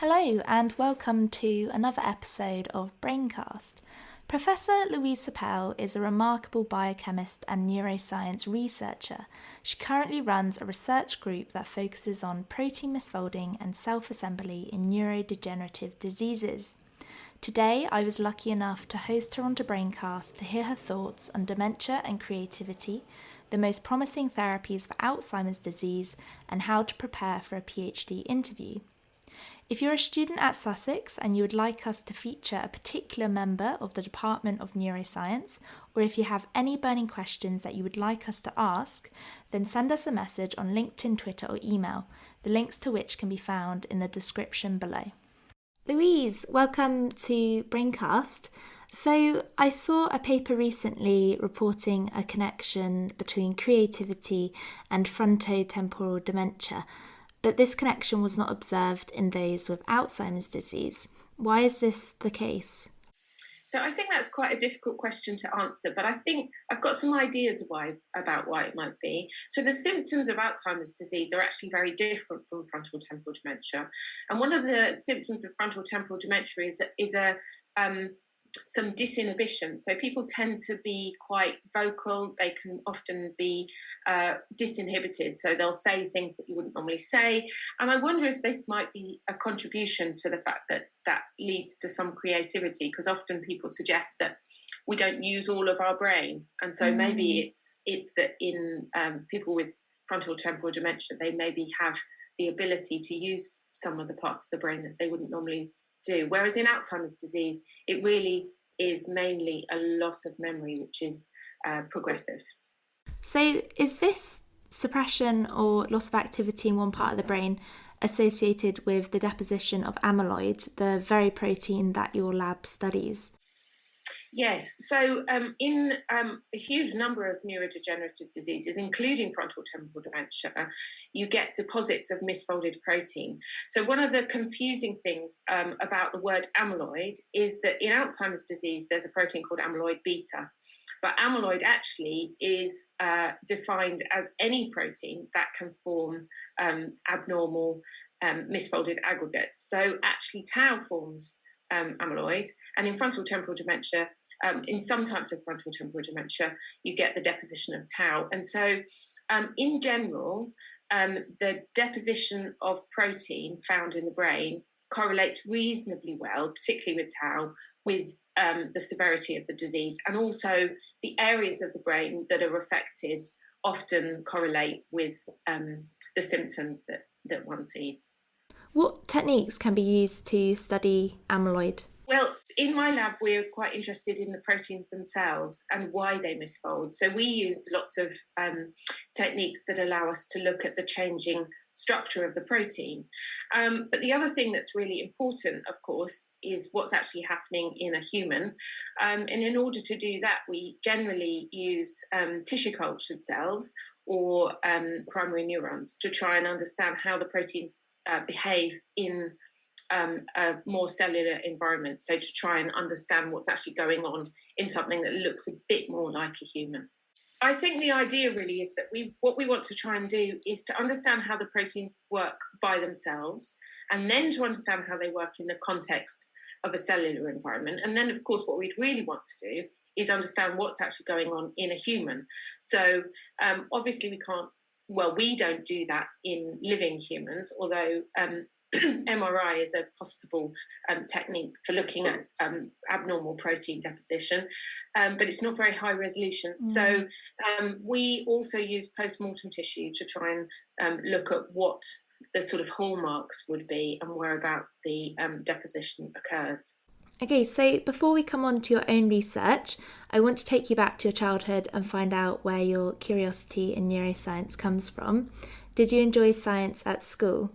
Hello, and welcome to another episode of Braincast. Professor Louise Serpell is a remarkable biochemist and neuroscience researcher. She currently runs a research group that focuses on protein misfolding and self assembly in neurodegenerative diseases. Today, I was lucky enough to host her onto Braincast to hear her thoughts on dementia and creativity, the most promising therapies for Alzheimer's disease, and how to prepare for a PhD interview. If you're a student at Sussex and you would like us to feature a particular member of the Department of Neuroscience, or if you have any burning questions that you would like us to ask, then send us a message on LinkedIn, Twitter, or email, the links to which can be found in the description below. Louise, welcome to Braincast. So, I saw a paper recently reporting a connection between creativity and frontotemporal dementia but this connection was not observed in those with Alzheimer's disease. Why is this the case? So I think that's quite a difficult question to answer, but I think I've got some ideas why about why it might be. So the symptoms of Alzheimer's disease are actually very different from frontal temporal dementia, and one of the symptoms of frontal temporal dementia is is a um, some disinhibition. So people tend to be quite vocal. They can often be uh, disinhibited. So they'll say things that you wouldn't normally say. And I wonder if this might be a contribution to the fact that that leads to some creativity, because often people suggest that we don't use all of our brain, and so mm. maybe it's it's that in um, people with frontal temporal dementia, they maybe have the ability to use some of the parts of the brain that they wouldn't normally do. Whereas in Alzheimer's disease, it really is mainly a loss of memory, which is uh, progressive. So, is this suppression or loss of activity in one part of the brain associated with the deposition of amyloid, the very protein that your lab studies? Yes, so um, in um, a huge number of neurodegenerative diseases, including frontal temporal dementia, you get deposits of misfolded protein. So, one of the confusing things um, about the word amyloid is that in Alzheimer's disease, there's a protein called amyloid beta. But amyloid actually is uh, defined as any protein that can form um, abnormal um, misfolded aggregates. So, actually, tau forms um, amyloid, and in frontal temporal dementia, um, in some types of frontal temporal dementia, you get the deposition of tau. And so, um, in general, um, the deposition of protein found in the brain correlates reasonably well, particularly with tau, with um, the severity of the disease. And also, the areas of the brain that are affected often correlate with um, the symptoms that, that one sees. What techniques can be used to study amyloid? Well, in my lab, we're quite interested in the proteins themselves and why they misfold. So we use lots of um, techniques that allow us to look at the changing structure of the protein. Um, but the other thing that's really important, of course, is what's actually happening in a human. Um, and in order to do that, we generally use um, tissue cultured cells or um, primary neurons to try and understand how the proteins uh, behave in um, a more cellular environment. So to try and understand what's actually going on in something that looks a bit more like a human. I think the idea really is that we what we want to try and do is to understand how the proteins work by themselves, and then to understand how they work in the context of a cellular environment. And then, of course, what we'd really want to do is understand what's actually going on in a human. So um, obviously, we can't. Well, we don't do that in living humans, although um, MRI is a possible um, technique for looking at um, abnormal protein deposition, um, but it's not very high resolution. Mm. So um, we also use post mortem tissue to try and um, look at what the sort of hallmarks would be and whereabouts the um, deposition occurs. Okay, so before we come on to your own research, I want to take you back to your childhood and find out where your curiosity in neuroscience comes from. Did you enjoy science at school?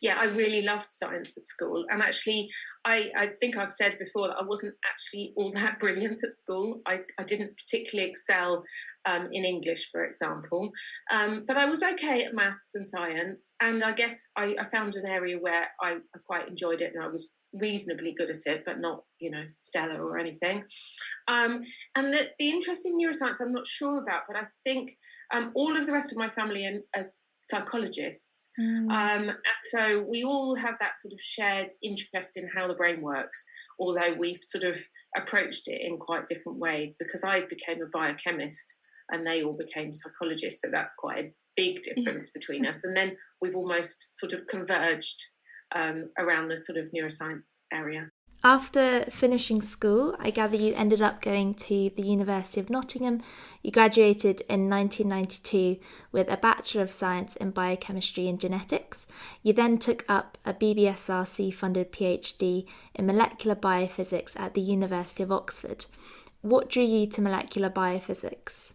yeah, I really loved science at school. And actually, I, I think I've said before that I wasn't actually all that brilliant at school. I, I didn't particularly excel um, in English, for example. Um, but I was okay at maths and science. And I guess I, I found an area where I, I, quite enjoyed it and I was reasonably good at it, but not, you know, stellar or anything. Um, and the, the interest in neuroscience, I'm not sure about, but I think um, all of the rest of my family are, are psychologists. Mm. Um, and so we all have that sort of shared interest in how the brain works, although we've sort of approached it in quite different ways because I became a biochemist and they all became psychologists. So that's quite a big difference between us. And then we've almost sort of converged um, around the sort of neuroscience area. After finishing school, I gather you ended up going to the University of Nottingham. You graduated in 1992 with a Bachelor of Science in Biochemistry and Genetics. You then took up a BBSRC funded PhD in molecular biophysics at the University of Oxford. What drew you to molecular biophysics?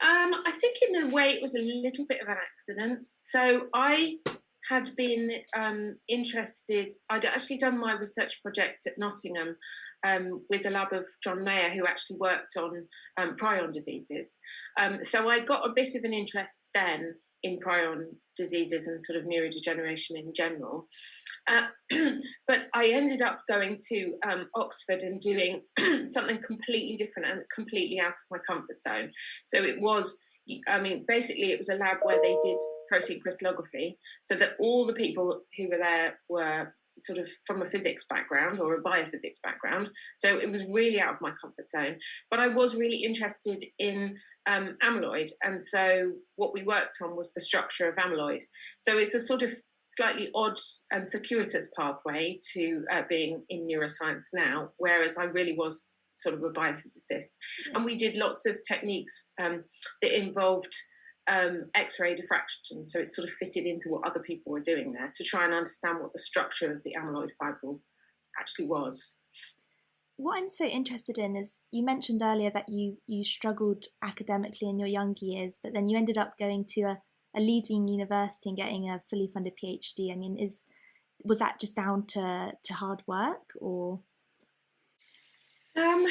Um, I think, in a way, it was a little bit of an accident. So I had been um, interested, I'd actually done my research project at Nottingham um, with the lab of John Mayer, who actually worked on um, prion diseases. Um, so I got a bit of an interest then in prion diseases and sort of neurodegeneration in general. Uh, but I ended up going to um, Oxford and doing something completely different and completely out of my comfort zone. So it was I mean, basically, it was a lab where they did protein crystallography, so that all the people who were there were sort of from a physics background or a biophysics background. So it was really out of my comfort zone. But I was really interested in um, amyloid, and so what we worked on was the structure of amyloid. So it's a sort of slightly odd and circuitous pathway to uh, being in neuroscience now, whereas I really was sort of a biophysicist. And we did lots of techniques um, that involved um, X-ray diffraction, so it sort of fitted into what other people were doing there to try and understand what the structure of the amyloid fibril actually was. What I'm so interested in is you mentioned earlier that you you struggled academically in your young years, but then you ended up going to a, a leading university and getting a fully funded PhD. I mean, is was that just down to to hard work or? Um,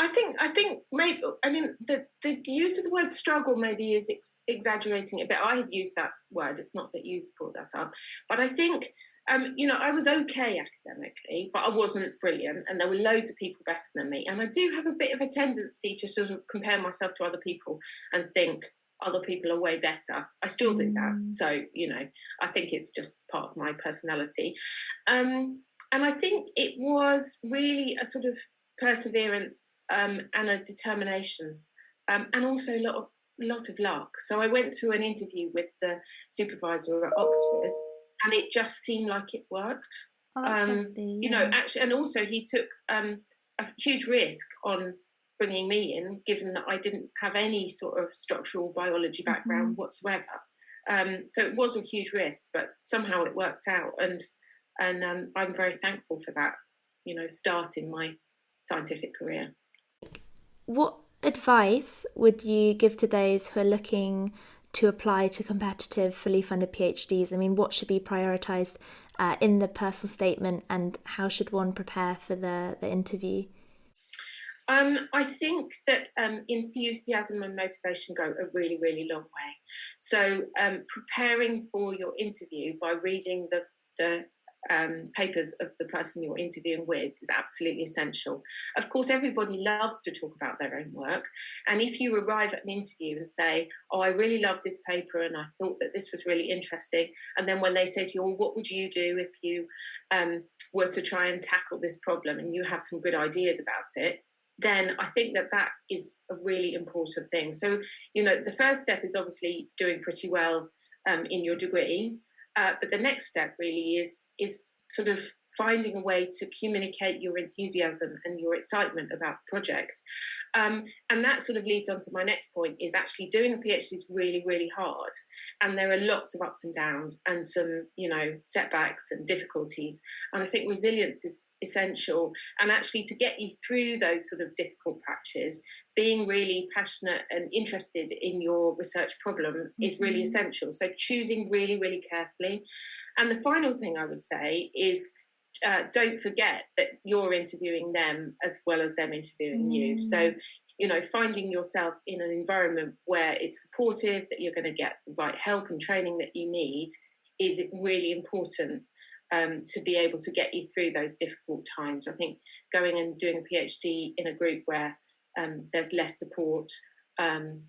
I think I think maybe I mean the the use of the word struggle maybe is ex- exaggerating it, but I have used that word. It's not that you brought that up, but I think um, you know I was okay academically, but I wasn't brilliant, and there were loads of people better than me, and I do have a bit of a tendency to sort of compare myself to other people and think other people are way better. I still do that, mm. so you know I think it's just part of my personality, um, and I think it was really a sort of perseverance um, and a determination, um, and also a lot of lot of luck. So I went to an interview with the supervisor at Oxford, and it just seemed like it worked. Oh, um, yeah. You know, actually, and also he took um, a huge risk on bringing me in, given that I didn't have any sort of structural biology background mm-hmm. whatsoever. Um, so it was a huge risk, but somehow it worked out, and and um, I'm very thankful for that. You know, starting my scientific career. What advice would you give to those who are looking to apply to competitive, fully funded PhDs? I mean, what should be prioritised uh, in the personal statement, and how should one prepare for the, the interview? Um, I think that um, enthusiasm and motivation go a really, really long way. So, um, preparing for your interview by reading the, the um, papers of the person you're interviewing with is absolutely essential. Of course, everybody loves to talk about their own work. And if you arrive at an interview and say, Oh, I really love this paper and I thought that this was really interesting, and then when they say to you, Well, what would you do if you um, were to try and tackle this problem and you have some good ideas about it? Then I think that that is a really important thing. So, you know, the first step is obviously doing pretty well um, in your degree uh, but the next step really is is sort of finding a way to communicate your enthusiasm and your excitement about the project. Um, and that sort of leads on to my next point is actually doing a PhD is really, really hard. And there are lots of ups and downs and some, you know, setbacks and difficulties. And I think resilience is essential. And actually to get you through those sort of difficult patches, being really passionate and interested in your research problem mm-hmm. is really mm-hmm. essential. So choosing really, really carefully. And the final thing I would say is uh, don't forget that you're interviewing them as well as them interviewing mm. you. So, you know, finding yourself in an environment where it's supportive, that you're going to get the right help and training that you need is really important um, to be able to get you through those difficult times. I think going and doing a PhD in a group where um, there's less support um,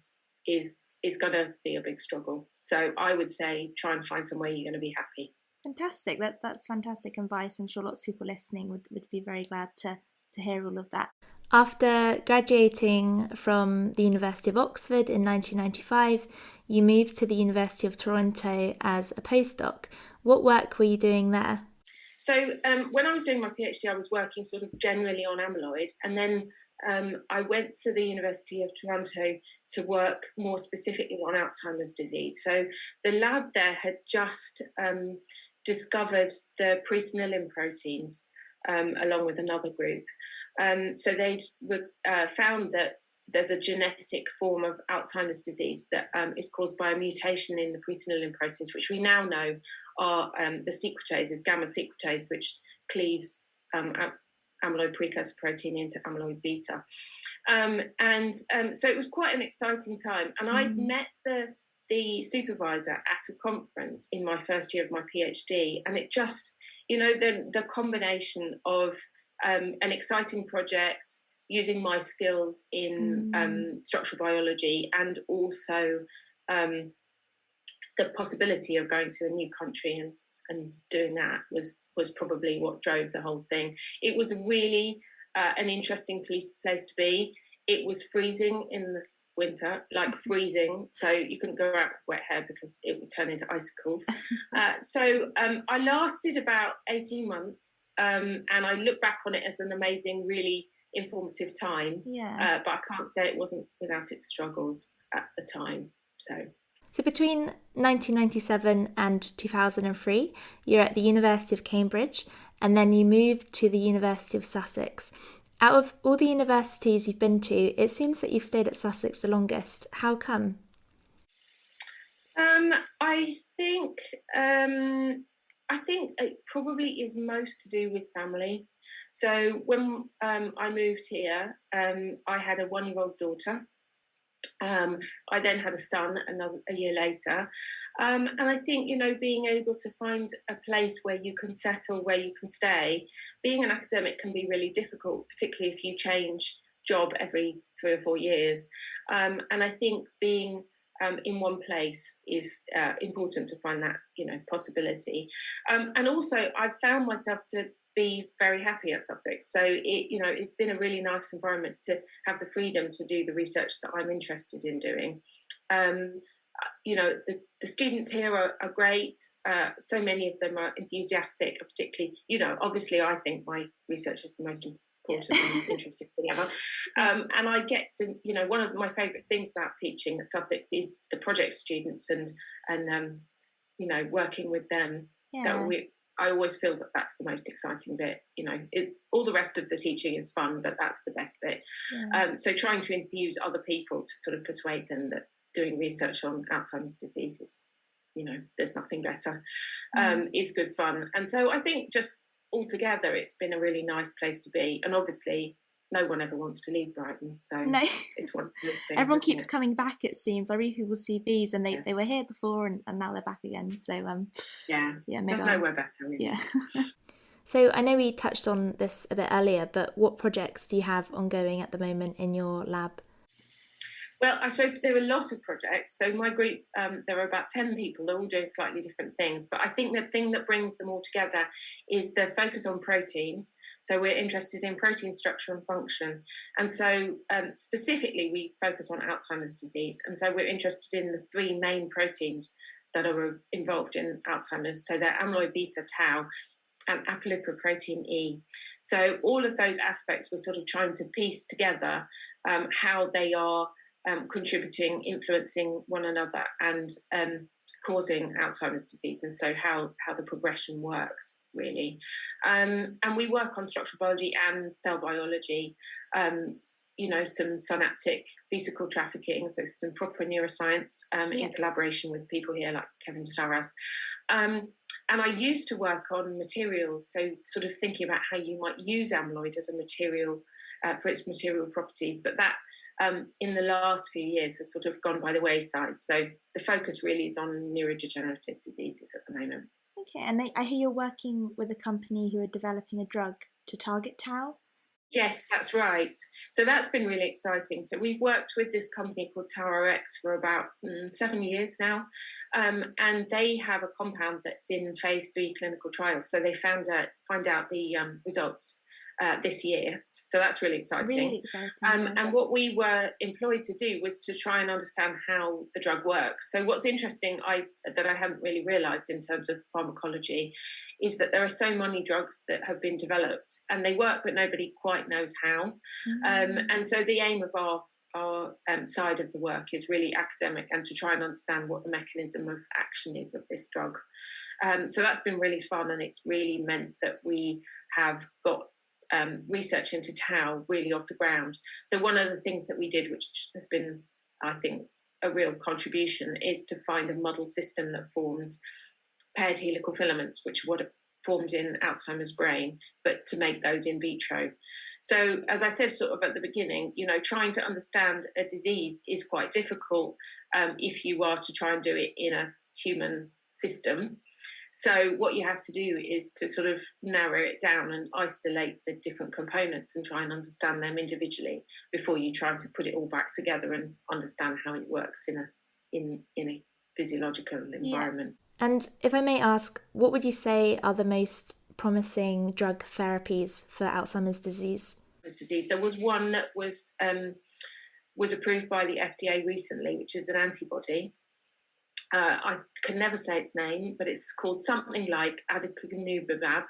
is is going to be a big struggle. So I would say try and find somewhere you're going to be happy. Fantastic. That that's fantastic advice. I'm sure lots of people listening would, would be very glad to to hear all of that. After graduating from the University of Oxford in 1995, you moved to the University of Toronto as a postdoc. What work were you doing there? So, um, when I was doing my PhD, I was working sort of generally on amyloid, and then um, I went to the University of Toronto to work more specifically on Alzheimer's disease. So, the lab there had just um, discovered the presenilin proteins um, along with another group. Um, so they'd uh, found that there's a genetic form of Alzheimer's disease that um, is caused by a mutation in the presenilin proteins, which we now know are um, the secretases, gamma secretase, which cleaves amyloid precursor protein into amyloid beta. Um, and um, so it was quite an exciting time. And. I met the the supervisor at a conference in my first year of my PhD, and it just, you know, the the combination of um, an exciting project using my skills in mm. um, structural biology and also um, the possibility of going to a new country and, and doing that was was probably what drove the whole thing. It was really uh, an interesting place, place to be. It was freezing in the winter, like freezing, so you couldn't go out with wet hair because it would turn into icicles. Uh, so um, I lasted about 18 months, um, and I look back on it as an amazing, really informative time. Yeah. Uh, but I can't say it wasn't without its struggles at the time. So. So between 1997 and 2003, you're at the University of Cambridge, and then you moved to the University of Sussex. Out of all the universities you've been to, it seems that you've stayed at Sussex the longest. How come? Um, I think um, I think it probably is most to do with family. So when um, I moved here, um, I had a one-year-old daughter. Um, I then had a son another a year later, um, and I think you know being able to find a place where you can settle, where you can stay, being an academic can be really difficult, particularly if you change job every three or four years. Um, and I think being um, in one place is uh, important to find that you know possibility. Um, and also, I've found myself to be very happy at Sussex. So it you know it's been a really nice environment to have the freedom to do the research that I'm interested in doing. Um, you know, the, the students here are, are great. Uh, so many of them are enthusiastic, particularly, you know, obviously I think my research is the most important yeah. and interesting thing ever. Um, and I get to, you know, one of my favourite things about teaching at Sussex is the project students and, and um, you know, working with them. Yeah. That we, I always feel that that's the most exciting bit. You know, it, all the rest of the teaching is fun, but that's the best bit. Yeah. Um, so trying to enthuse other people to sort of persuade them that doing research on Alzheimer's disease is, you know, there's nothing better. Um, It's good fun. And so I think just altogether, it's been a really nice place to be. And obviously, no one ever wants to leave Brighton. So no. it's one things, Everyone keeps it? coming back, it seems. I read people's CVs and they, yeah. they were here before and, and now they're back again. So, um, yeah, yeah maybe there's I'll... nowhere better. Really. Yeah. so I know we touched on this a bit earlier, but what projects do you have ongoing at the moment in your lab? Well, I suppose there are a lot of projects. So my group, um, there are about ten people. They're all doing slightly different things, but I think the thing that brings them all together is the focus on proteins. So we're interested in protein structure and function, and so um, specifically we focus on Alzheimer's disease. And so we're interested in the three main proteins that are involved in Alzheimer's. So they're amyloid beta, tau, and apolipoprotein E. So all of those aspects we're sort of trying to piece together um, how they are um, contributing, influencing one another, and um, causing Alzheimer's disease, and so how how the progression works really. Um, and we work on structural biology and cell biology. Um, you know, some synaptic vesicle trafficking, so some proper neuroscience um, yeah. in collaboration with people here like Kevin Staras. Um, and I used to work on materials, so sort of thinking about how you might use amyloid as a material uh, for its material properties, but that um, in the last few years has sort of gone by the wayside. So the focus really is on neurodegenerative diseases at the moment. Okay, and I hear you're working with a company who are developing a drug to target tau. Yes, that's right. So that's been really exciting. So we've worked with this company called TauRx for about mm, seven years now, um, and they have a compound that's in phase three clinical trials. So they found out find out the um, results uh, this year. So that's really exciting. Really exciting. Um, and what we were employed to do was to try and understand how the drug works. So what's interesting, I that I haven't really realised in terms of pharmacology, is that there are so many drugs that have been developed and they work, but nobody quite knows how. Mm-hmm. Um, and so the aim of our our um, side of the work is really academic and to try and understand what the mechanism of action is of this drug. Um, so that's been really fun, and it's really meant that we have got um, research into tau really off the ground. So one of the things that we did, which has been, I think, a real contribution, is to find a model system that forms paired helical filaments, which would have formed in Alzheimer's brain, but to make those in vitro. So, as I said, sort of at the beginning, you know, trying to understand a disease is quite difficult um, if you are to try and do it in a human system. So what you have to do is to sort of narrow it down and isolate the different components and try and understand them individually before you try to put it all back together and understand how it works in a in in a physiological environment. Yeah. And if I may ask, what would you say are the most promising drug therapies for Alzheimer's disease? Disease. There was one that was um, was approved by the FDA recently, which is an antibody uh, I can never say its name, but it's called something like aducanumab,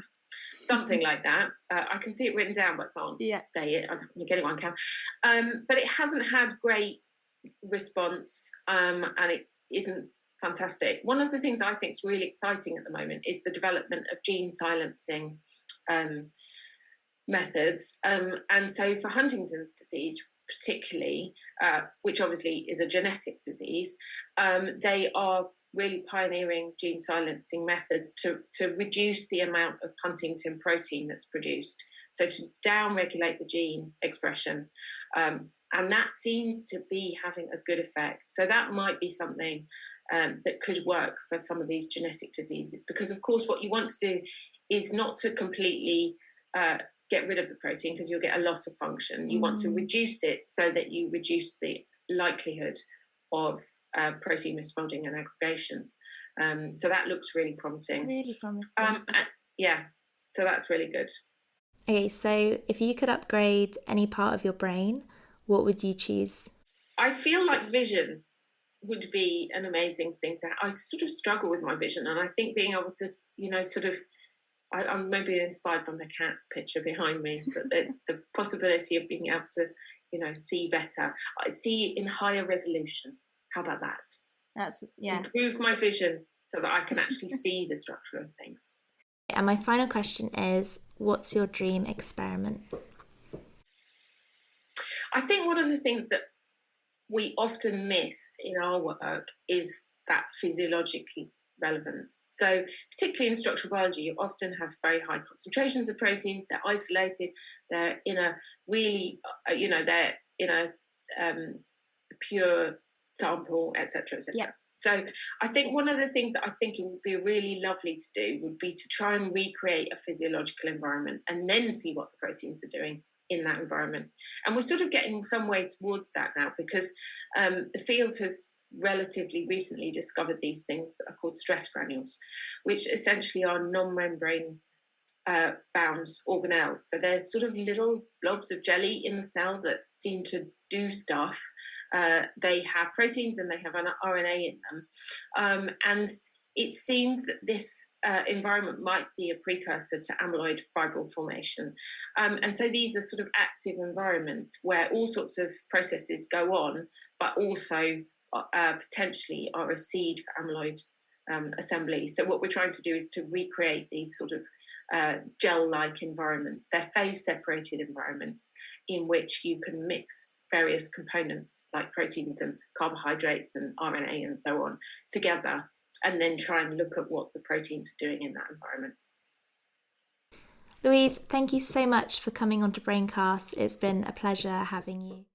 something like that. Uh, I can see it written down, but I can't yeah. say it. I can get it one can. Um, but it hasn't had great response, um, and it isn't fantastic. One of the things I think is really exciting at the moment is the development of gene silencing um, methods. Um, and so for Huntington's disease, particularly, uh, which obviously is a genetic disease, um, they are really pioneering gene silencing methods to, to reduce the amount of Huntington protein that's produced. So to downregulate the gene expression. Um, and that seems to be having a good effect. So that might be something um, that could work for some of these genetic diseases. Because, of course, what you want to do is not to completely uh, get rid of the protein because you'll get a loss of function. You mm. want to mm. reduce it so that you reduce the likelihood of uh, protein misfolding and aggregation. Um, so that looks really promising. Really promising. Um, yeah, so that's really good. Okay, so if you could upgrade any part of your brain, what would you choose? I feel like vision would be an amazing thing to. I sort of struggle with my vision, and I think being able to, you know, sort of I, am maybe inspired by my cat's picture behind me, but the, the, possibility of being able to, you know, see better. I see in higher resolution. How about that? That's yeah. Improve my vision so that I can actually see the structure of things. And my final question is, what's your dream experiment? I think one of the things that we often miss in our work is that physiologically relevance. So, particularly in structural biology, you often have very high concentrations of protein. They're isolated. They're in a really, uh, you know, they're in a um, pure sample, etc., etc. So, I think one of the things that I think it would be really lovely to do would be to try and recreate a physiological environment and then see what the proteins are doing in that environment. And we're sort of getting some way towards that now because um, the field has relatively recently discovered these things that are called stress granules, which essentially are non membrane uh, bound organelles. So they're sort of little blobs of jelly in the cell that seem to do stuff. Uh, they have proteins and they have an RNA in them. Um, and it seems that this uh, environment might be a precursor to amyloid fibril formation. Um, and so these are sort of active environments where all sorts of processes go on, but also uh, potentially are a seed for amyloid um, assembly. So what we're trying to do is to recreate these sort of uh, gel-like environments. They're phase-separated environments in which you can mix various components like proteins and carbohydrates and RNA and so on together, and then try and look at what the proteins are doing in that environment. Louise, thank you so much for coming on to Braincast. It's been a pleasure having you.